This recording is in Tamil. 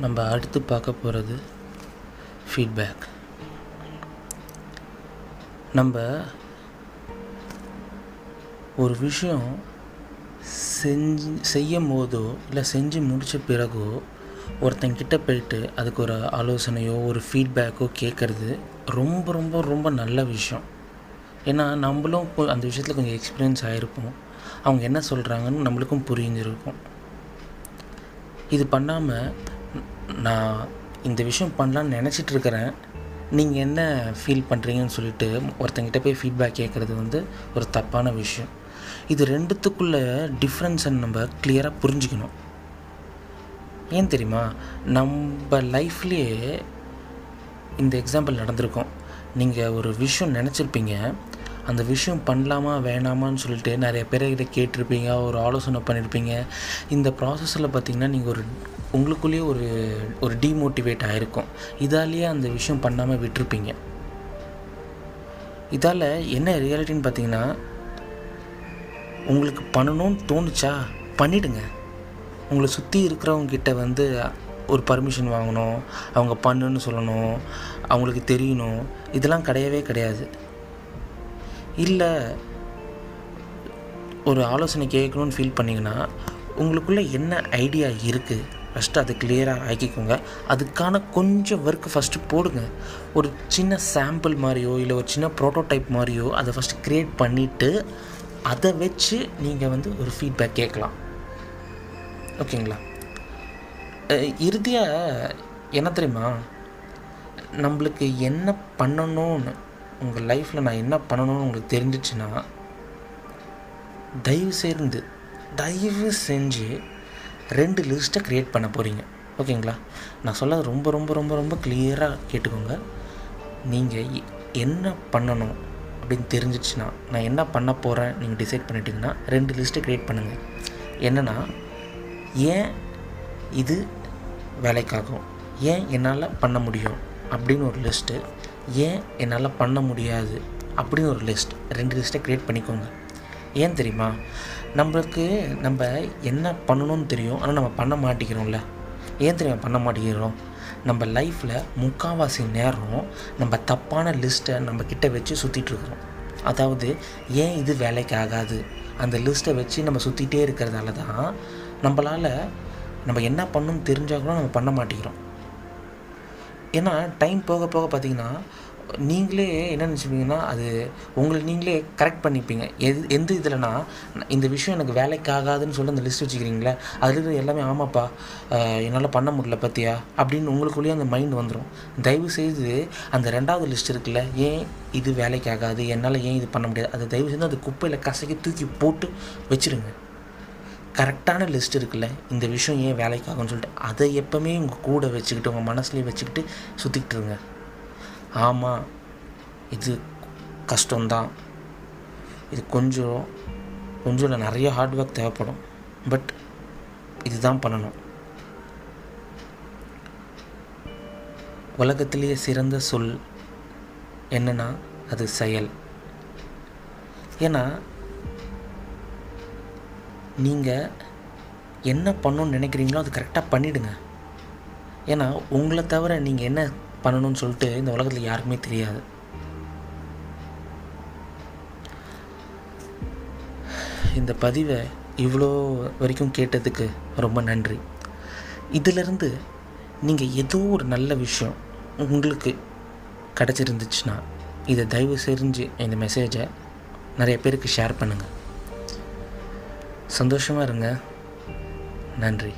நம்ம அடுத்து பார்க்க போகிறது ஃபீட்பேக் நம்ம ஒரு விஷயம் செஞ்சு செய்யும் போதோ இல்லை செஞ்சு முடித்த பிறகோ ஒருத்தங்கிட்ட போயிட்டு அதுக்கு ஒரு ஆலோசனையோ ஒரு ஃபீட்பேக்கோ கேட்குறது ரொம்ப ரொம்ப ரொம்ப நல்ல விஷயம். ஏன்னா நம்மளும் அந்த விஷயத்தில் கொஞ்சம் எக்ஸ்பீரியன்ஸ் ஆகிருப்போம் அவங்க என்ன சொல்கிறாங்கன்னு நம்மளுக்கும் புரிஞ்சிருக்கும். இது பண்ணாமல் நான் இந்த விஷயம் பண்ணலான்னு நினச்சிட்டு இருக்கிறேன் நீங்கள் என்ன ஃபீல் பண்ணுறீங்கன்னு சொல்லிட்டு ஒருத்தங்கிட்ட போய் ஃபீட்பேக் கேட்குறது வந்து ஒரு தப்பான விஷயம். இது ரெண்டுத்துக்குள்ள டிஃப்ரென்ஸை நம்ம கிளியராக புரிஞ்சுக்கணும். ஏன் தெரியுமா? நம்ம லைஃப்லேயே இந்த எக்ஸாம்பிள் நடந்திருக்கும். நீங்கள் ஒரு விஷயம் நினச்சிருப்பீங்க. அந்த விஷயம் பண்ணலாமா வேணாமான்னு சொல்லிட்டு நிறைய பேர்கிட்ட கேட்டிருப்பீங்க ஒரு ஆலோசனை பண்ணியிருப்பீங்க இந்த ப்ராசஸில் பார்த்தீங்கன்னா நீங்கள் ஒரு உங்களுக்குள்ளேயே ஒரு ஒரு டீமோட்டிவேட் ஆகிருக்கும் இதாலேயே அந்த விஷயம் பண்ணாமல் விட்டுருப்பீங்க. இதால் என்ன ரியாலிட்டின்னு பார்த்தீங்கன்னா உங்களுக்கு பண்ணணும்னு தோணுச்சா? பண்ணிடுங்க. உங்களை சுற்றி இருக்கிறவங்க கிட்ட வந்து ஒரு பர்மிஷன் வாங்கணும் அவங்க பண்ணுன்னு சொல்லணும் அவங்களுக்கு தெரியணும். இதெல்லாம் கிடையவே கிடையாது. இல்லை ஒரு ஆலோசனை கேட்கணும்னு ஃபீல் பண்ணிங்கன்னா உங்களுக்குள்ளே என்ன ஐடியா இருக்குது ஃபஸ்ட்டு அதை கிளியராக ஆக்கிக்கோங்க. அதுக்கான கொஞ்சம் ஒர்க்கு ஃபஸ்ட்டு போடுங்க. ஒரு சின்ன சாம்பிள் மாதிரியோ இல்லை ஒரு சின்ன ப்ரோட்டோடைப் மாதிரியோ அதை ஃபஸ்ட்டு க்ரியேட் பண்ணிவிட்டு அதை வச்சு நீங்கள் வந்து ஒரு ஃபீட்பேக் கேட்கலாம். ஓகேங்களா? இறுதியாக என்ன தெரியுமா? நம்மளுக்கு என்ன பண்ணணும்னு உங்கள் லைஃப்பில் நான் என்ன பண்ணணும்னு உங்களுக்கு தெரிஞ்சிச்சுன்னா தயவு சேர்ந்து தயவு செஞ்சு ரெண்டு லிஸ்ட்டை க்ரியேட் பண்ண போகிறீங்க ஓகேங்களா நான் சொல்ல ரொம்ப ரொம்ப ரொம்ப ரொம்ப கிளியராக கேட்டுக்கோங்க. நீங்கள் என்ன பண்ணணும் அப்படின்னு தெரிஞ்சிச்சுன்னா நான் என்ன பண்ண போகிறேன் நீங்கள் டிசைட் பண்ணிட்டீங்கன்னா ரெண்டு லிஸ்ட்டை க்ரியேட் பண்ணுங்கள் என்னென்னா ஏன் இது வேலைக்காகும்? ஏன் என்னால் பண்ண முடியும்? அப்படின்னு ஒரு லிஸ்ட்டு ஏன் என்னால் பண்ண முடியாது அப்படின்னு ஒரு லிஸ்ட் ரெண்டு லிஸ்ட்டை க்ரியேட் பண்ணிக்கோங்க. ஏன் தெரியுமா? நம்மளுக்கு நம்ம என்ன பண்ணணும்னு தெரியும் ஆனால் நம்ம பண்ண மாட்டேங்கிறோம்ல. ஏன் தெரியுமா பண்ண மாட்டேங்கிறோம்? நம்ம லைஃப்பில் முக்கால்வாசி நேரம் நம்ம தப்பான லிஸ்ட்டை நம்ம கிட்ட வச்சு சுற்றிட்டு இருக்கிறோம். அதாவது ஏன் இது வேலைக்கு ஆகாது? அந்த லிஸ்ட்டை வச்சு நம்ம சுற்றிட்டே இருக்கிறதால தான் நம்மளால் நம்ம என்ன பண்ணணும்னு தெரிஞ்சால் கூட நம்ம பண்ண மாட்டேங்கிறோம். ஏன்னா டைம் போக போக பார்த்தீங்கன்னா நீங்களே என்ன நினச்சிப்பீங்கன்னா அது உங்களை நீங்களே கரெக்ட் பண்ணிப்பீங்க. எது எந்த இதில்னா இந்த விஷயம் எனக்கு வேலைக்கு ஆகாதுன்னு சொல்லி அந்த லிஸ்ட் வச்சுக்கிறீங்களே அதில் எல்லாமே ஆமாப்பா என்னால் பண்ண முடியல பார்த்தியா அப்படின்னு உங்களுக்குள்ளேயே அந்த மைண்ட் வந்துடும் தயவு செய்து அந்த ரெண்டாவது லிஸ்ட் இருக்குல்ல ஏன் இது வேலைக்கு ஆகாது என்னால் ஏன் இது பண்ண முடியாது அதை தயவு செய்து அந்த குப்பையில் கசக்கி தூக்கி போட்டு வச்சிருங்க. கரெக்டான லிஸ்ட் இருக்குல்ல இந்த விஷயம் ஏன் வேலைக்கு ஆகும்னு சொல்லிட்டு அதை எப்போவுமே உங்கள் கூட வச்சுக்கிட்டு உங்கள் மனசுலேயே வச்சுக்கிட்டு சுற்றிக்கிட்டு இருங்க. ஆமாம் இது கஷ்டம்தான். இது கொஞ்சம் கொஞ்சம் இல்லை நிறைய ஹார்ட் ஒர்க் தேவைப்படும். பட் இதுதான் பண்ணணும். உலகத்திலேயே சிறந்த சொல் என்னென்னா அது செயல். ஏன்னா நீங்கள் என்ன பண்ணணும்னு நினைக்கிறீங்களோ அது கரெக்டாக பண்ணிவிடுங்க ஏன்னா உங்களை தவிர நீங்கள் என்ன பண்ணணும்னு சொல்லிட்டு இந்த உலகத்தில் யாருக்குமே தெரியாது. இந்த பதிவை இவ்வளோ வரைக்கும் கேட்டதுக்கு ரொம்ப நன்றி. இதிலிருந்து நீங்கள் ஏதோ ஒரு நல்ல விஷயம் உங்களுக்கு கிடச்சிருந்துச்சுன்னா இதை தயவு செஞ்சு இந்த மெசேஜை நிறைய பேருக்கு ஷேர் பண்ணுங்கள் சந்தோஷமாக இருங்க. நன்றி.